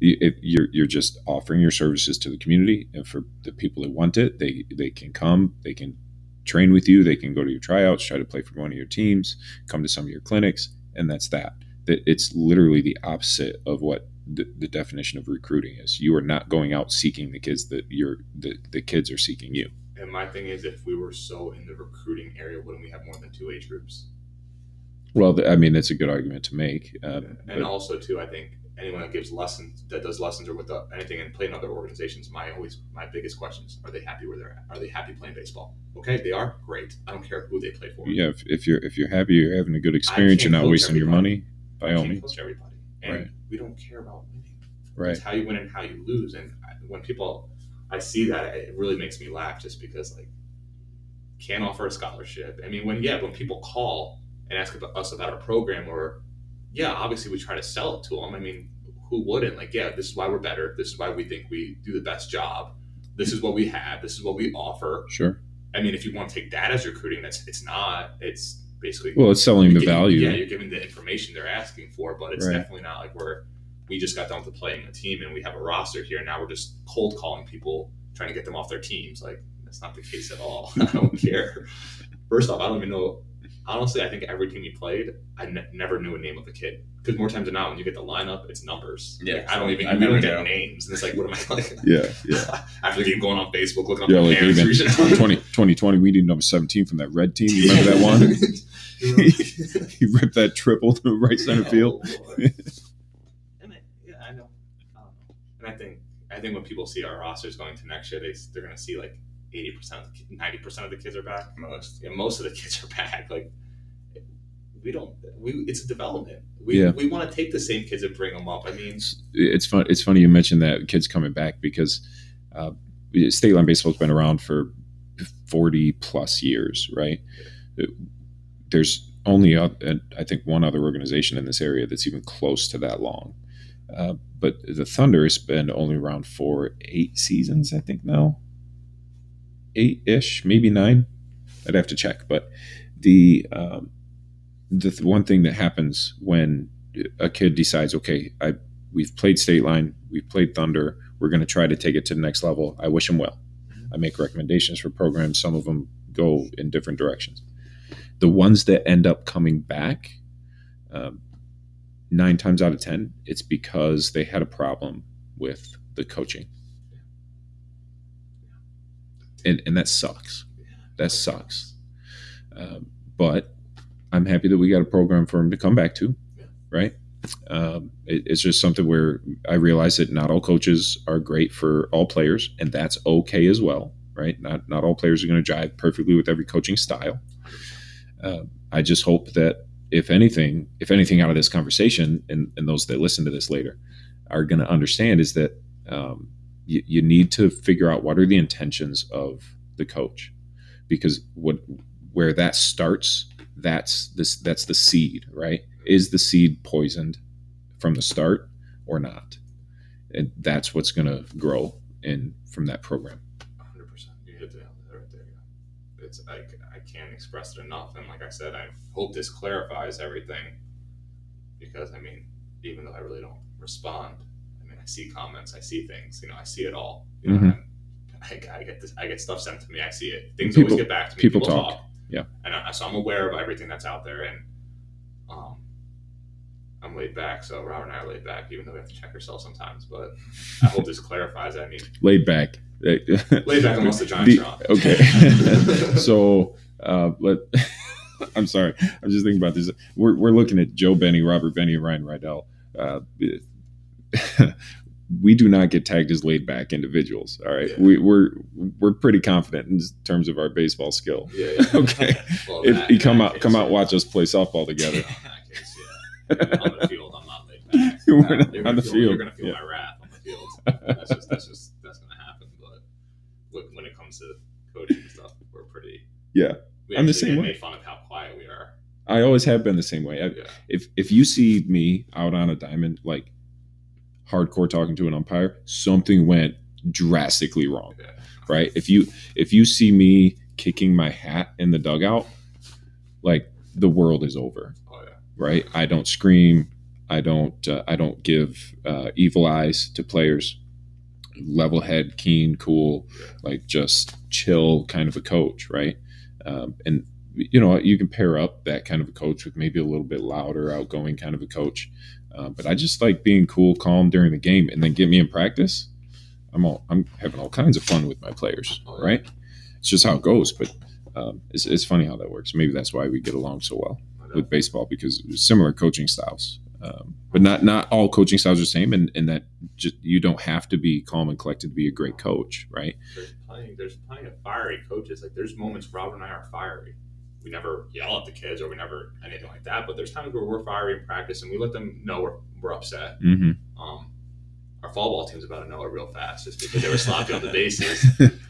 [SPEAKER 2] You're you're just offering your services to the community, and for the people that want it, they they can come, they can train with you, they can go to your tryouts, try to play for one of your teams, come to some of your clinics, and that's that. That it's literally the opposite of what the, the definition of recruiting is. You are not going out seeking the kids that you're the, the kids are seeking you.
[SPEAKER 1] And my thing is, if we were so in the recruiting area, wouldn't we have more than two age groups?
[SPEAKER 2] Well, I mean that's a good argument to make. Um,
[SPEAKER 1] and also too, I think anyone that gives lessons, that does lessons or with the, anything and play in other organizations, my always my biggest questions: Are they happy where they're at? Are they happy playing baseball? Okay, they are great. I don't care who they play for.
[SPEAKER 2] yeah, if, if you're if you're happy, you're having a good experience, you're not wasting your money. By all means,
[SPEAKER 1] everybody, and
[SPEAKER 2] Right.
[SPEAKER 1] we don't care about winning.
[SPEAKER 2] right?
[SPEAKER 1] It's how you win and how you lose. And I- when people, I see that, it really makes me laugh just because like, can't offer a scholarship. I mean, when yeah, when people call and ask about us about a program, or yeah, obviously we try to sell it to them. I mean, who wouldn't? Like, yeah, this is why we're better. This is why we think we do the best job. This is what we have. This is what we offer.
[SPEAKER 2] Sure.
[SPEAKER 1] I mean, if you want to take that as recruiting, that's it's not. It's basically
[SPEAKER 2] Well, it's selling the
[SPEAKER 1] giving-
[SPEAKER 2] value.
[SPEAKER 1] Yeah, you're giving the information they're asking for, but it's
[SPEAKER 2] Right.
[SPEAKER 1] definitely not like we're we just got done with playing a team and we have a roster here. and Now we're just cold calling people, trying to get them off their teams. Like that's not the case at all. I don't care. First off, I don't even know. Honestly, I think every team you played, I ne- never knew a name of the kid because more times than not, when you get the lineup, it's numbers.
[SPEAKER 3] Yeah,
[SPEAKER 1] Like, I don't even.
[SPEAKER 3] I
[SPEAKER 1] I,
[SPEAKER 3] never
[SPEAKER 1] don't get
[SPEAKER 3] know.
[SPEAKER 1] names, and it's like, what am I like?
[SPEAKER 2] Yeah, yeah.
[SPEAKER 1] After the game, going on Facebook, looking up
[SPEAKER 2] Yeah,
[SPEAKER 1] their
[SPEAKER 2] like
[SPEAKER 1] parents,
[SPEAKER 2] even 20, 2020, we need number 17 from that red team. You remember that one? he ripped that triple to right center oh, field.
[SPEAKER 1] Oh, and I, yeah, I know. I. And I think I think when people see our rosters going to next year, they they're gonna see like eighty percent, ninety percent of the kids are back.
[SPEAKER 3] Most.
[SPEAKER 1] Yeah, most of the kids are back. Like we don't. We it's a development. We
[SPEAKER 2] Yeah.
[SPEAKER 1] we want to take the same kids and bring them up. I mean,
[SPEAKER 2] it's fun. It's funny you mentioned that kids coming back because uh, state line baseball's been around for forty plus years, right? There's only uh, I think one other organization in this area that's even close to that long. Uh, but the Thunder has been only around for eight seasons, I think now, eight ish, maybe nine. I'd have to check, but the um, the th- one thing that happens when a kid decides, okay, I we've played state line, we've played Thunder, we're going to try to take it to the next level. I wish them well. I make recommendations for programs. Some of them go in different directions. The ones that end up coming back, um, nine times out of ten, it's because they had a problem with the coaching, and and that sucks. That sucks. Um, but I'm happy that we got a program for him to come back to, right? Um, it, it's just something where I realize that not all coaches are great for all players, and that's okay as well, right? Not not all players are going to jive perfectly with every coaching style. Uh, I just hope that if anything, if anything out of this conversation, and, and those that listen to this later are going to understand, is that um, you, you need to figure out what are the intentions of the coach, because what where that starts, that's this that's the seed, right? Is the seed poisoned from the start or not? And that's what's going to grow in from that program.
[SPEAKER 1] hundred percent. You hit the nail right there. It's I, I can't express it enough, and like I said, I hope this clarifies everything. Because I mean, even though I really don't respond, I see comments, I see things. You know, I see it all. You know,
[SPEAKER 2] Mhm.
[SPEAKER 1] and I, I get this. I get stuff sent to me. I see it. Things
[SPEAKER 2] People-
[SPEAKER 1] always get back to me.
[SPEAKER 2] people talk. Yeah.
[SPEAKER 1] And I, so I'm aware of everything that's out there, and um, I'm laid back. So Robert and I are laid back, even though we have to check ourselves sometimes. But I hope this clarifies. that. I mean,
[SPEAKER 2] Laid back.
[SPEAKER 1] laid back unless the Giants
[SPEAKER 2] The-
[SPEAKER 1] are on.
[SPEAKER 2] okay. so uh, let I'm sorry. I'm just thinking about this. We're, we're looking at Joe Benny, Robert Benny, and Ryan Rydell. Uh, we do not get tagged as laid back individuals. All right,
[SPEAKER 1] Yeah.
[SPEAKER 2] we, we're we're pretty confident in terms of our baseball skill.
[SPEAKER 1] Yeah. yeah.
[SPEAKER 2] Okay.
[SPEAKER 1] Well,
[SPEAKER 2] If
[SPEAKER 1] that-
[SPEAKER 2] you come out,
[SPEAKER 1] case,
[SPEAKER 2] come out, watch us play softball together.
[SPEAKER 1] In that case, yeah. on the field, I'm not laid back.
[SPEAKER 2] Not
[SPEAKER 1] You're
[SPEAKER 2] on
[SPEAKER 1] gonna
[SPEAKER 2] the
[SPEAKER 1] feel,
[SPEAKER 2] field.
[SPEAKER 1] You're gonna feel my wrath on the field. That's just that's just that's gonna happen. But when- when it comes to coaching and stuff, we're pretty.
[SPEAKER 2] Yeah.
[SPEAKER 1] We
[SPEAKER 2] I'm the same way.
[SPEAKER 1] Made fun of how quiet we are.
[SPEAKER 2] I always have been the same way. I, if if you see me out on a diamond, like hardcore talking to an umpire, something went drastically wrong.
[SPEAKER 1] Yeah.
[SPEAKER 2] right? If you if you see me kicking my hat in the dugout, like the world is over,
[SPEAKER 1] Oh yeah.
[SPEAKER 2] right? I don't scream, I don't uh, I don't give uh, evil eyes to players. Level head, keen, cool,
[SPEAKER 1] Yeah.
[SPEAKER 2] like just chill kind of a coach, right? Um, and you know you can pair up that kind of a coach with maybe a little bit louder, outgoing kind of a coach. Uh, but I just like being cool, calm during the game, and then get me in practice. I'm all I'm having all kinds of fun with my players, right? It's just how it goes. But um, it's, it's funny how that works. Maybe that's why we get along so well with baseball because similar coaching styles, um, but not not all coaching styles are the same, and, and that just you don't have to be calm and collected to be a great coach, right?
[SPEAKER 1] There's plenty. There's plenty of fiery coaches. Like there's moments Robert and I are fiery. We never yell at the kids or we never anything like that. But there's times where we're fiery in practice and we let them know we're, we're upset.
[SPEAKER 2] Mm-hmm.
[SPEAKER 1] Um, our fall ball team's about to know it real fast just because they were sloppy on the bases.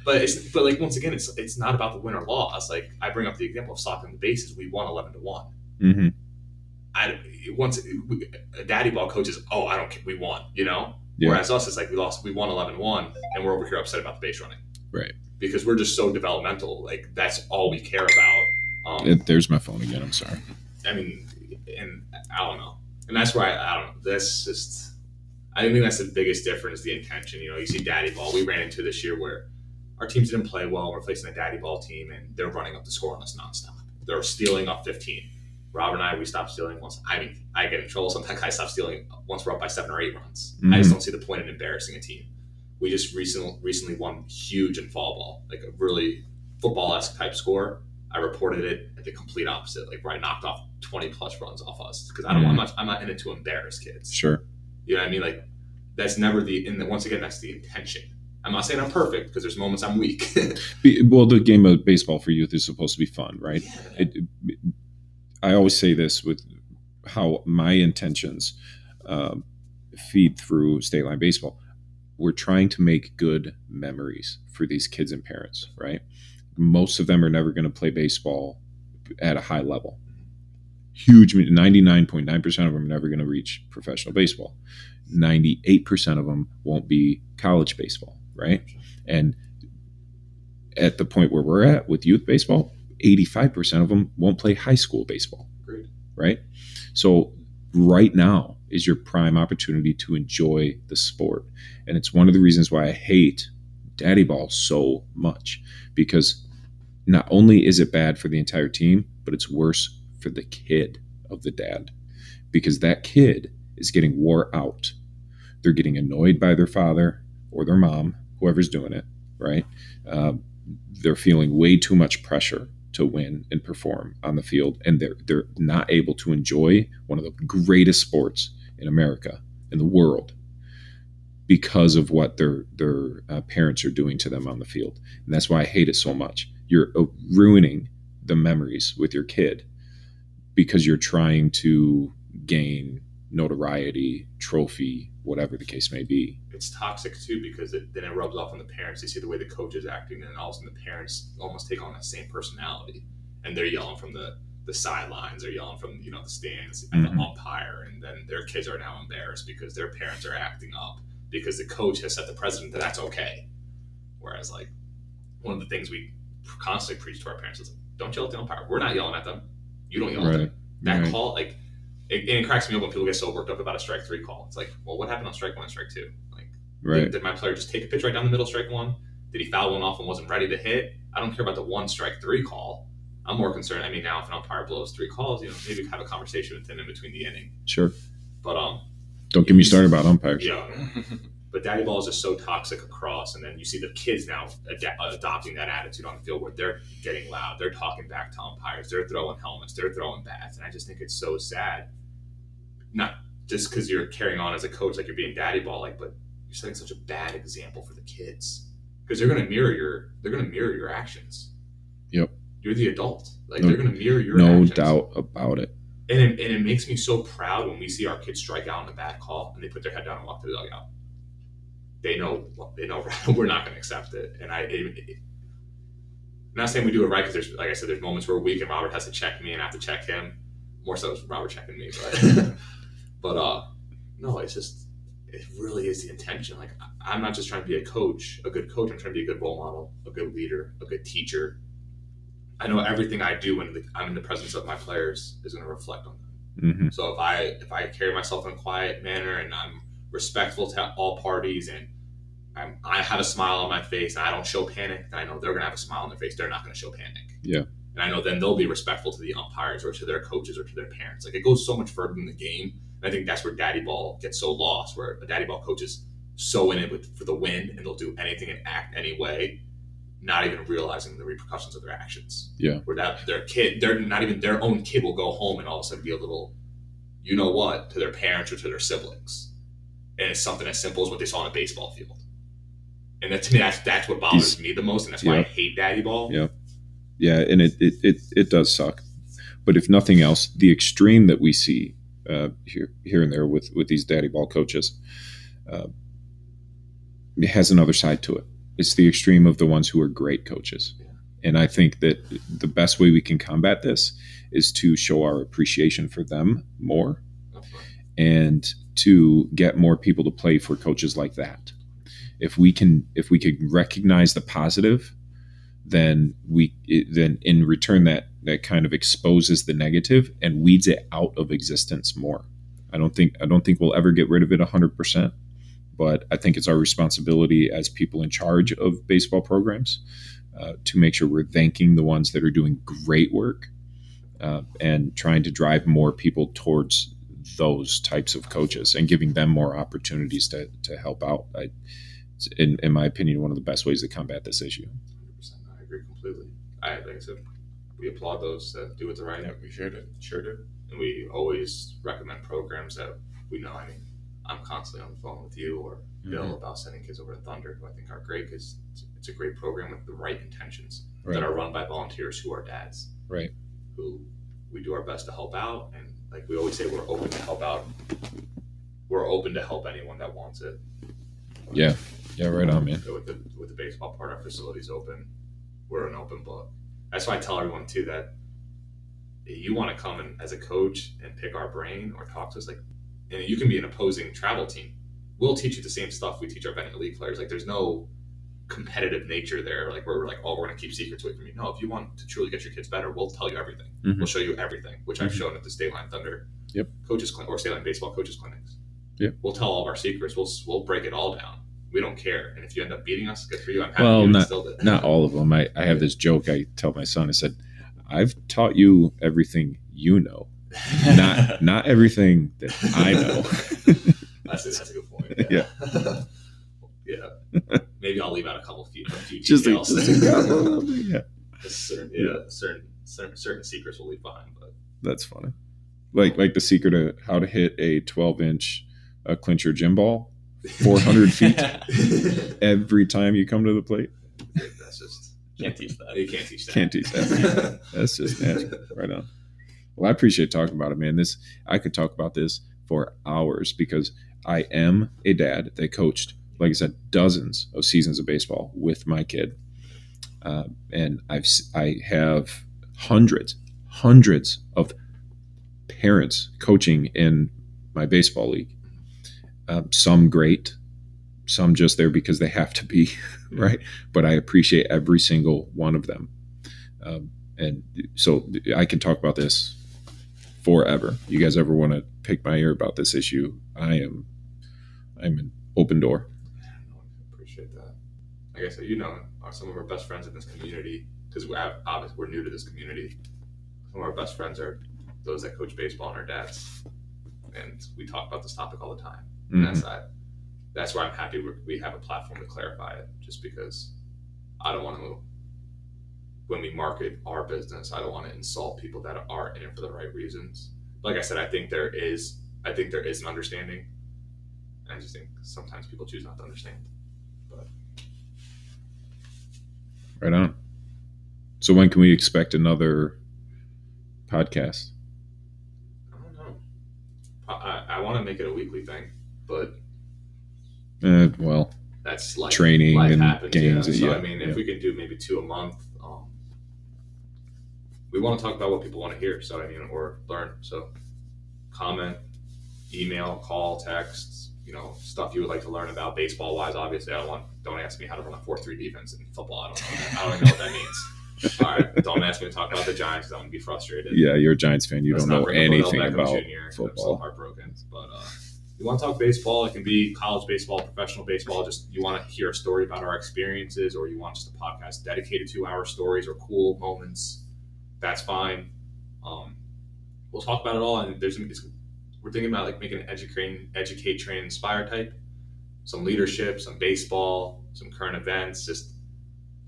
[SPEAKER 1] But it's but like once again, it's it's not about the win or loss. Like I bring up the example of sloppy on the bases. We won eleven to one.
[SPEAKER 2] Mm-hmm.
[SPEAKER 1] I once we, a daddy ball coach is oh I don't care we won you know
[SPEAKER 2] Yeah.
[SPEAKER 1] whereas us it's like we lost we won 11-1 and we're over here upset about the base running
[SPEAKER 2] Right.
[SPEAKER 1] because we're just so developmental like that's all we care about um,
[SPEAKER 2] It- there's my phone again. I'm sorry.
[SPEAKER 1] I mean and I don't know and that's why I, I don't know that's just I think that's the biggest difference the intention you know you see daddy ball we ran into this year where our teams didn't play well we're facing a daddy ball team and they're running up the score on us nonstop they're stealing off 15 Rob and I, we stop stealing once. I mean, I get in trouble sometimes. I stop stealing once we're up by seven or eight runs. I just
[SPEAKER 2] Mhm.
[SPEAKER 1] don't see the point in embarrassing a team. We just recently recently won huge in fall ball, like a really football esque type score. I reported it at the complete opposite, like where I knocked off twenty plus runs off us because I don't.
[SPEAKER 2] Mhm.
[SPEAKER 1] I'm not. I'm not in it to embarrass kids.
[SPEAKER 2] Sure.
[SPEAKER 1] You know what I mean? Like that's never the. And once again, that's the intention. I'm not saying I'm perfect because there's moments I'm weak.
[SPEAKER 2] Well, the game of baseball for youth is supposed to be fun, right? It, it- I always say this with how my intentions um, feed through state line baseball. We're trying to make good memories for these kids and parents, right? Most of them are never going to play baseball at a high level. Huge, 99.9% of them are never going to reach professional baseball. 98% of them won't be college baseball, right? And at the point where we're at with youth baseball, 85% of them won't play high school baseball, right? So, right now is your prime opportunity to enjoy the sport. And it's one of the reasons why I hate daddy ball so much because not only is it bad for the entire team, but it's worse for the kid of the dad because that kid is getting wore out. They're getting annoyed by their father or their mom, whoever's doing it, right? Um, they're feeling way too much pressure to win and perform on the field, and they're they're not able to enjoy one of the greatest sports in America in the world because of what their their uh, parents are doing to them on the field, and that's why I hate it so much. You're uh, ruining the memories with your kid because you're trying to gain notoriety, trophy, whatever the case may be.
[SPEAKER 1] it's toxic too because it, then it rubs off on the parents. They see the way the coach is acting, and all of a sudden the parents almost take on that same personality, and they're yelling from the the sidelines, they're yelling from you know the stands at the
[SPEAKER 2] Mhm.
[SPEAKER 1] umpire, and then their kids are now embarrassed because their parents are acting up because the coach has set the precedent that that's okay. Whereas like one of the things we constantly preach to our parents is don't yell at the umpire. We're not yelling at them. You don't yell at them that
[SPEAKER 2] Right.
[SPEAKER 1] call like it, and it cracks me up when people get so worked up about a strike three call. It's like, well, what happened on strike one and strike two? Like,
[SPEAKER 2] Right.
[SPEAKER 1] did, did my player just take a pitch right down the middle, strike one? Did he foul one off and wasn't ready to hit? I don't care about the one strike three call. I'm more concerned. I mean, now if an umpire blows three calls, you know, maybe have a conversation with him in between the inning.
[SPEAKER 2] Sure.
[SPEAKER 1] But um,
[SPEAKER 2] Don't get me started about umpires.
[SPEAKER 1] yeah. But daddy ball is just so toxic across, and then you see the kids now ad- adopting that attitude on the field where they're getting loud, they're talking back to umpires, they're throwing helmets, they're throwing bats, and I just think it's so sad. Not just because you're carrying on as a coach, like you're being daddy ball, like, but you're setting such a bad example for the kids because they're going to mirror your they're going to mirror your actions.
[SPEAKER 2] Yep.
[SPEAKER 1] You're the adult. Like
[SPEAKER 2] No-
[SPEAKER 1] they're going to mirror your
[SPEAKER 2] no
[SPEAKER 1] actions.
[SPEAKER 2] doubt about it.
[SPEAKER 1] And it, and it makes me so proud when we see our kids strike out on a bad call and they put their head down and walk to the dugout. They know they know we're not going to accept it. And I, it, it- I'm not saying we do it right because there's like I said, there's moments where weak and Robert has to check me and I have to check him. More so, it's Robert checking me, but but uh, no, it's just it really is the intention. Like I'm not just trying to be a coach, a good coach. I'm trying to be a good role model, a good leader, a good teacher. I know everything I do when the, I'm in the presence of my players is going to reflect on them.
[SPEAKER 2] hmm
[SPEAKER 1] So if I if I carry myself in a quiet manner and I'm respectful to all parties and I'm, I have a smile on my face and I don't show panic, then I know they're gonna have a smile on their face. They're not gonna show panic.
[SPEAKER 2] Yeah.
[SPEAKER 1] And I know then they'll be respectful to the umpires or to their coaches or to their parents. Like it goes so much further than the game. And I think that's where daddy ball gets so lost, where a daddy ball coach is so in it with, for the win and they'll do anything and act any way, not even realizing the repercussions of their actions.
[SPEAKER 2] Yeah.
[SPEAKER 1] Where that their kid, they're not even their own kid will go home and all of a sudden be a little, you know what, to their parents or to their siblings. And it's something as simple as what they saw on a baseball field. And that, to me, that's that's what bothers me the most, and that's why I hate daddy ball.
[SPEAKER 2] Yeah. Yeah, and it, it, it, it does suck. But if nothing else, the extreme that we see uh, here here and there with, with these daddy ball coaches uh, has another side to it. It's the extreme of the ones who are great coaches.
[SPEAKER 1] Yeah.
[SPEAKER 2] And I think that the best way we can combat this is to show our appreciation for them more and to get more people to play for coaches like that. If we can if we could recognize the positive then we then in return that that kind of exposes the negative and weeds it out of existence more. I don't think I don't think we'll ever get rid of it 100%, but I think it's our responsibility as people in charge of baseball programs uh, to make sure we're thanking the ones that are doing great work uh, and trying to drive more people towards those types of coaches and giving them more opportunities to, to help out. I, in, in my opinion, one of the best ways to combat this issue.
[SPEAKER 1] 100%. I agree completely. I like I said, we applaud those that do it the right
[SPEAKER 3] Yeah, we sure do. Sure do.
[SPEAKER 1] and we always recommend programs that we know. I mean, I'm constantly on the phone with you or mm-hmm. Bill about sending kids over to Thunder, who I think are great because it's, it's a great program with the right intentions
[SPEAKER 2] Right.
[SPEAKER 1] that are run by volunteers who are dads,
[SPEAKER 2] Right.
[SPEAKER 1] Who we do our best to help out, and like we always say, we're open to help out. We're open to help anyone that wants it.
[SPEAKER 2] Yeah. Yeah, right on, man.
[SPEAKER 1] With the with the baseball part, our facility's open. We're an open book. That's why I tell everyone too that you want to come and as a coach and pick our brain or talk to us like, and you can be an opposing travel team. We'll teach you the same stuff we teach our Benny Elite players. Like, there's no competitive nature there. Like, where we're like, oh, we're gonna keep secrets away from you. No, if you want to truly get your kids better, we'll tell you everything.
[SPEAKER 2] Mhm.
[SPEAKER 1] We'll show you everything, which I've
[SPEAKER 2] Mhm.
[SPEAKER 1] shown at the State Line Thunder
[SPEAKER 2] Yep.
[SPEAKER 1] coaches clinic or State Line Baseball coaches clinics.
[SPEAKER 2] Yep.
[SPEAKER 1] We'll tell all of our secrets. We'll we'll break it all down. We don't care. And if you end up beating us, good for you. I'm happy
[SPEAKER 2] Well,
[SPEAKER 1] you
[SPEAKER 2] not-
[SPEAKER 1] instilled it.
[SPEAKER 2] Not all of them. I, I have this joke I tell my son. I said, I've taught you everything you know, not not everything that I know.
[SPEAKER 1] That's a, that's a good point.
[SPEAKER 2] Yeah.
[SPEAKER 1] yeah. Maybe I'll leave out a couple few, a few
[SPEAKER 2] just a,
[SPEAKER 1] details.
[SPEAKER 2] just a yeah.
[SPEAKER 1] Just certain, yeah, certain, certain certain secrets we'll leave behind. But
[SPEAKER 2] That's funny. Like like the secret of how to hit a 12 inch uh, clincher gym ball 400 feet every time you come to the plate.
[SPEAKER 1] that's just
[SPEAKER 3] Can't teach that.
[SPEAKER 1] you can't teach that.
[SPEAKER 2] Can't teach that. That's just natural. Right on. Well, I appreciate talking about it, man. This I could talk about this for hours because I am a dad that coached, like I said, dozens of seasons of baseball with my kid, uh, and I've s- I have hundreds, hundreds of parents coaching in my baseball league. Um, some great, some just there because they have to be, right? But I appreciate every single one of them. Um, and so I can talk about this forever. You guys ever want to pick my ear about this issue? I am, I'm an open door.
[SPEAKER 1] I appreciate that. Like I said, you know, are some of our best friends in this community because we're obviously we're new to this community. Some of our best friends are those that coach baseball and our dads, and we talk about this topic all the time.
[SPEAKER 2] Mhm.
[SPEAKER 1] that's that. That's why I'm happy we- we have a platform to clarify it. Just because I don't want to. When we market our business, I don't want to insult people that are in it for the right reasons. Like I said, I think there is. I think there is an understanding I just think sometimes people choose not to understand.
[SPEAKER 2] Right on. So when can we expect another podcast?
[SPEAKER 1] I don't know. I, I, I want to make it a weekly thing, but
[SPEAKER 2] Uh, well,
[SPEAKER 1] that's like
[SPEAKER 2] Training
[SPEAKER 1] life
[SPEAKER 2] and
[SPEAKER 1] happens,
[SPEAKER 2] games,
[SPEAKER 1] Yeah. So
[SPEAKER 2] yeah,
[SPEAKER 1] I mean,
[SPEAKER 2] yeah.
[SPEAKER 1] if we can do maybe two a month, um, we want to talk about what people want to hear. So I mean, or learn. So comment, email, call, text. You know, stuff you would like to learn about baseball wise. Obviously, I don't want. Don't ask me how to run a four three defense in football. I don't know. I don't even know what that means. All right, don't ask me to talk about the Giants. I'm gonna be frustrated.
[SPEAKER 2] yeah, you're a Giants fan. You
[SPEAKER 1] Let's
[SPEAKER 2] don't know
[SPEAKER 1] bring up Odell
[SPEAKER 2] anything about
[SPEAKER 1] Jr. I'm so
[SPEAKER 2] football.
[SPEAKER 1] heartbroken. But uh, you want to talk baseball? It can be college baseball, professional baseball. Just you want to hear a story about our experiences, or you want just a podcast dedicated to our stories or cool moments. That's fine. Um, we'll talk about it all, and there's we're thinking about like making an educate, educate, train, inspire type. Some leadership, some baseball, some current events, just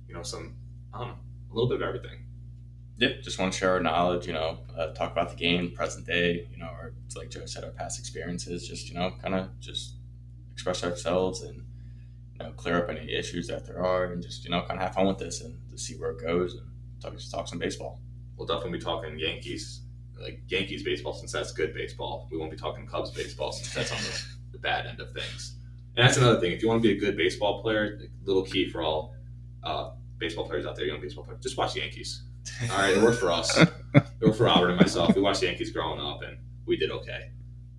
[SPEAKER 1] you know, some I don't know, a little bit of everything.
[SPEAKER 3] Yeah, just want to share our knowledge, you know, uh, talk about the game, present day, you know, or like Joe said, our past experiences, just, you know, kind of just express ourselves and, you know, clear up any issues that there are and just, you know, kind of have fun with this and to see where it goes and talk, just talk some baseball.
[SPEAKER 1] we'll definitely be talking Yankees, like Yankees baseball, since that's good baseball. We won't be talking Cubs baseball since that's on the, the bad end of things. And that's another thing. If you want to be a good baseball player, like, little key for all uh, baseball players out there, young baseball players, just watch the Yankees. All right, it worked for us. It worked for Robert and myself. We watched Yankees growing up, and we did okay.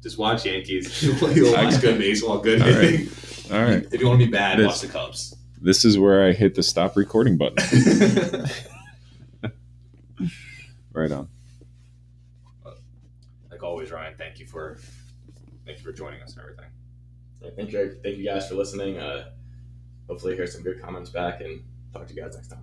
[SPEAKER 1] Just watch Yankees. You'll watch good baseball, good
[SPEAKER 2] All right.
[SPEAKER 1] hitting.
[SPEAKER 2] All right,
[SPEAKER 1] If you want to be bad,
[SPEAKER 2] This-
[SPEAKER 1] watch the Cubs.
[SPEAKER 2] this is where I hit the stop recording button. Right on.
[SPEAKER 1] like always, Ryan, thank you for thank you for joining us and everything.
[SPEAKER 3] Yeah, thank you, thank you guys for listening. Uh, hopefully hear some good comments back and talk to you guys next time.